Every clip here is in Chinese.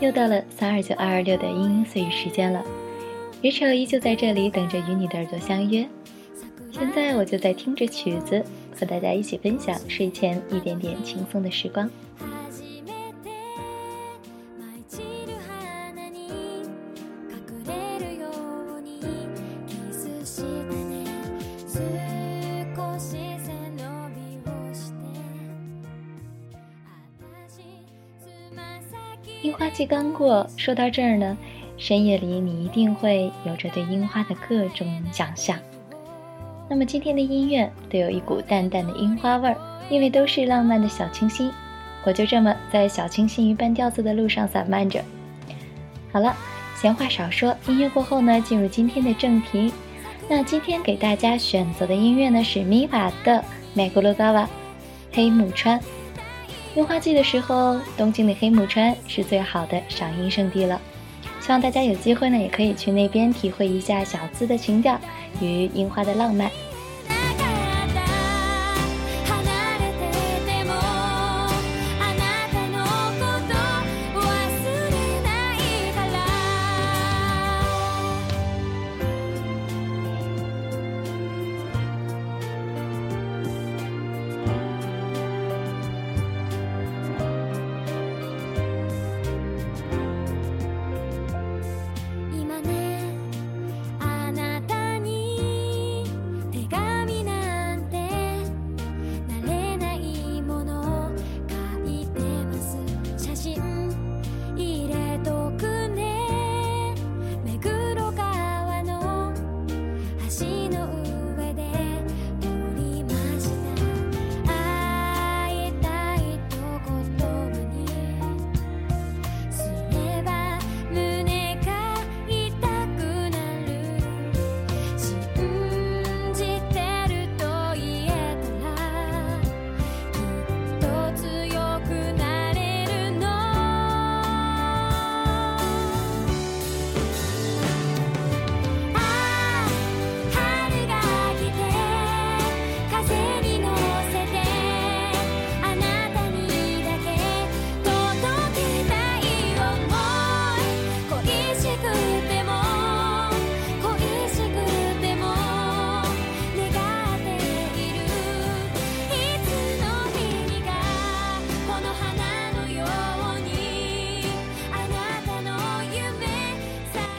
又到了三二九二二六的英音碎语时间了余愁依旧在这里等着与你的耳朵相约。现在我就在听着曲子，和大家一起分享睡前一点点轻松的时光。花季刚过，说到这儿呢，深夜里你一定会有着对樱花的各种想象。那么今天的音乐都有一股淡淡的樱花味儿，因为都是浪漫的小清新。我就这么在小清新一般调子的路上散漫着。好了，闲话少说，音乐过后呢，进入今天的正题。那今天给大家选择的音乐呢是米瓦的《美国罗嘎瓦》，黑木川。樱花季的时候，东京的黑木川是最好的赏樱圣地了。希望大家有机会呢，也可以去那边体会一下小资的情调与樱花的浪漫。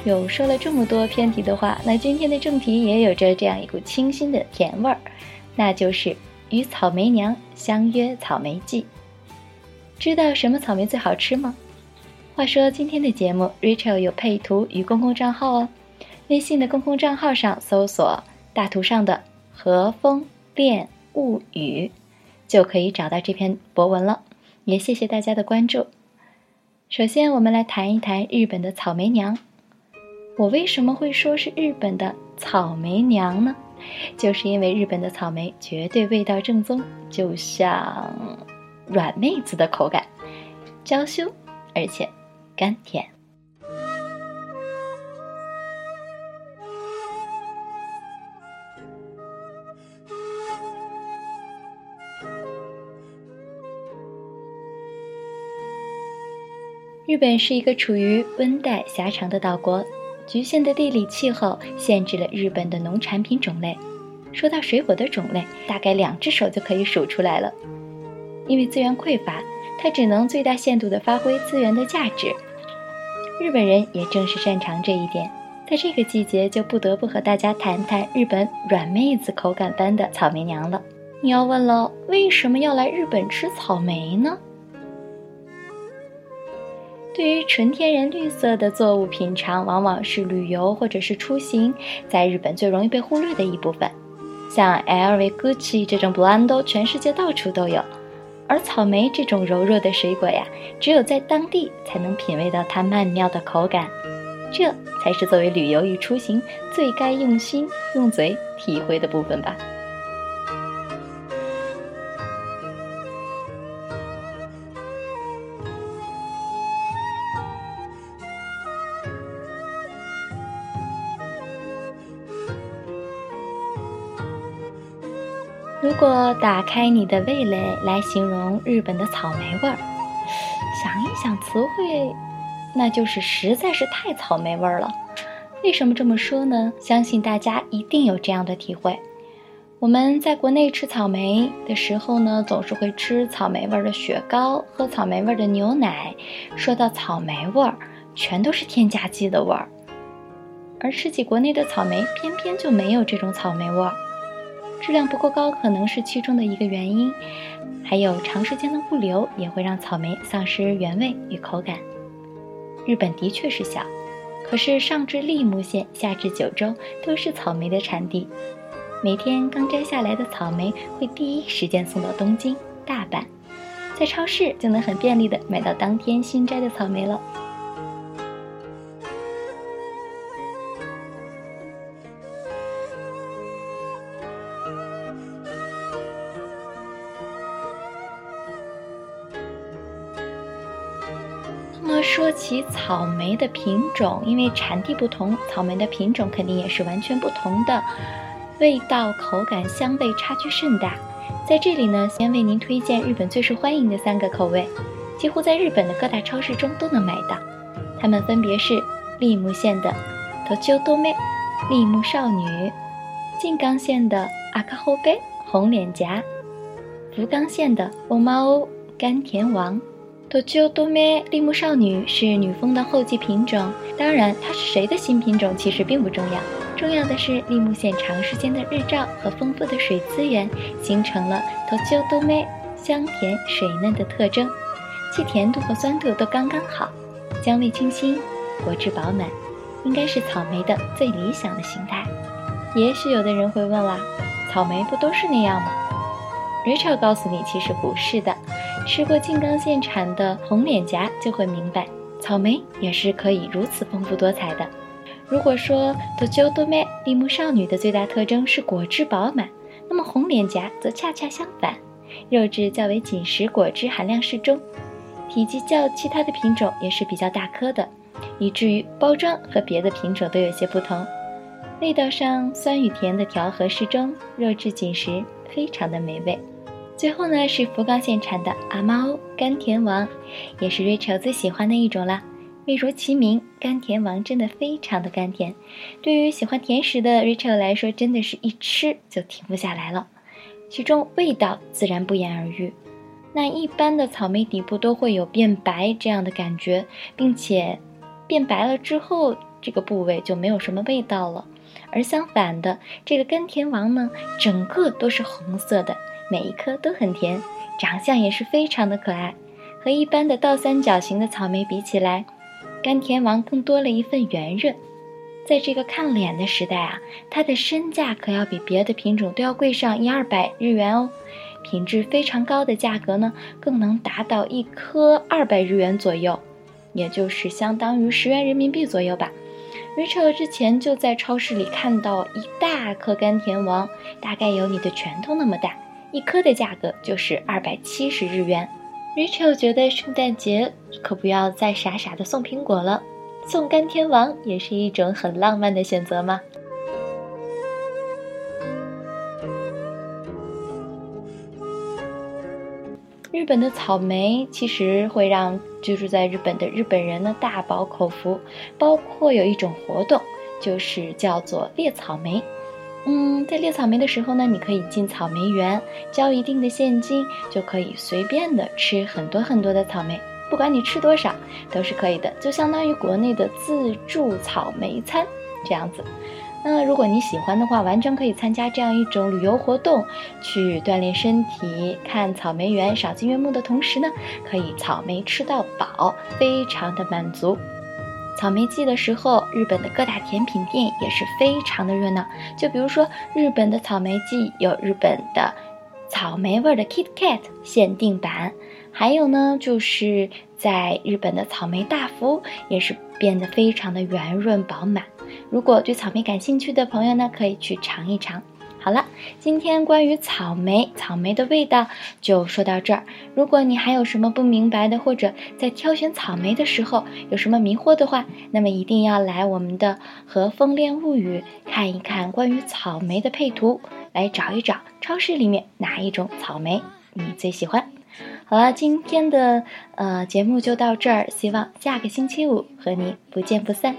有说了这么多偏题的话，那今天的正题也有着这样一股清新的甜味儿，那就是与草莓娘相约草莓季。知道什么草莓最好吃吗？话说今天的节目，Rachel 有配图与公共账号哦，微信的公共账号上搜索大图上的“和风恋物语”，就可以找到这篇博文了。也谢谢大家的关注。首先，我们来谈一谈日本的草莓娘。我为什么会说是日本的草莓娘呢？就是因为日本的草莓绝对味道正宗，就像软妹子的口感，娇羞而且甘甜。日本是一个处于温带狭长的岛国。局限的地理气候限制了日本的农产品种类。说到水果的种类，大概两只手就可以数出来了。因为资源匮乏，它只能最大限度地发挥资源的价值。日本人也正是擅长这一点，在这个季节就不得不和大家谈谈日本软妹子口感般的草莓娘了。你要问了，为什么要来日本吃草莓呢？对于纯天然绿色的作物品尝，往往是旅游或者是出行在日本最容易被忽略的一部分。像 LV、Gucci 这种 brand，全世界到处都有。而草莓这种柔弱的水果呀，只有在当地才能品味到它曼妙的口感。这才是作为旅游与出行最该用心用嘴体会的部分吧。如果打开你的味蕾来形容日本的草莓味儿，想一想词汇，那就是实在是太草莓味儿了。为什么这么说呢？相信大家一定有这样的体会。我们在国内吃草莓的时候呢，总是会吃草莓味儿的雪糕，喝草莓味儿的牛奶。说到草莓味儿，全都是添加剂的味儿。而吃起国内的草莓，偏偏就没有这种草莓味儿。质量不够高，可能是其中的一个原因。还有长时间的物流也会让草莓丧失原味与口感。日本的确是小，可是上至利木县，下至九州，都是草莓的产地。每天刚摘下来的草莓会第一时间送到东京、大阪，在超市就能很便利的买到当天新摘的草莓了。草莓的品种，因为产地不同，草莓的品种肯定也是完全不同的。味道、口感、香味差距甚大，在这里呢，先为您推荐日本最受欢迎的三个口味，几乎在日本的各大超市中都能买到。它们分别是立木县的 Tochidome 立木少女，静冈县的阿卡后贝红脸颊，福冈县的 Omao 甘甜王。Tochidome 立木少女是女风的后继品种，当然，它是谁的新品种其实并不重要。重要的是，立木县长时间的日照和丰富的水资源，形成了 Tochidome 香甜水嫩的特征，其甜度和酸度都刚刚好，香味清新，果汁饱满，应该是草莓的最理想的形态。也许有的人会问啦，草莓不都是那样吗？Rachel 告诉你，其实不是的，吃过静冈县产的红脸颊就会明白，草莓也是可以如此丰富多彩的。如果说 Tochidome 立木少女的最大特征是果汁饱满，那么红脸颊则恰恰相反，肉质较为紧实，果汁含量适中，体积较其他的品种也是比较大颗的，以至于包装和别的品种都有些不同。味道上酸与甜的调和适中，肉质紧实，非常的美味。最后呢是福冈县产的阿猫甘甜王，也是 Rachel 最喜欢的一种啦。味如其名，甘甜王真的非常的甘甜。对于喜欢甜食的 Rachel 来说，真的是一吃就停不下来了。其中味道自然不言而喻。那一般的草莓底部都会有变白这样的感觉，并且变白了之后，这个部位就没有什么味道了。而相反的，这个甘甜王呢，整个都是红色的，每一颗都很甜，长相也是非常的可爱。和一般的倒三角形的草莓比起来，甘甜王更多了一份圆润，在这个看脸的时代啊，它的身价可要比别的品种都要贵上一二百日元哦。品质非常高的价格呢，更能达到一颗二百日元左右，也就是相当于十元人民币左右吧。Rachel 之前就在超市里看到一大颗甘甜王，大概有你的拳头那么大，一颗的价格就是二百七十日元。Rachel 觉得圣诞节可不要再傻傻的送苹果了，送甘天王也是一种很浪漫的选择嘛。日本的草莓其实会让居住在日本的日本人呢大饱口福，包括有一种活动，就是叫做猎草莓。嗯，在猎草莓的时候呢，你可以进草莓园，交一定的现金，就可以随便的吃很多很多的草莓，不管你吃多少都是可以的，就相当于国内的自助草莓餐这样子。那如果你喜欢的话，完全可以参加这样一种旅游活动，去锻炼身体，看草莓园，赏心悦目的同时呢，可以草莓吃到饱，非常的满足。草莓季的时候，日本的各大甜品店也是非常的热闹。就比如说，日本的草莓季有日本的草莓味的 Kit Kat 限定版，还有呢，就是在日本的草莓大福也是变得非常的圆润饱满。如果对草莓感兴趣的朋友呢，可以去尝一尝。好了，今天关于草莓、草莓的味道就说到这儿。如果你还有什么不明白的，或者在挑选草莓的时候有什么迷惑的话，那么一定要来我们的和风恋物语看一看关于草莓的配图，来找一找超市里面哪一种草莓你最喜欢。好了，今天的呃节目就到这儿，希望下个星期五和你不见不散。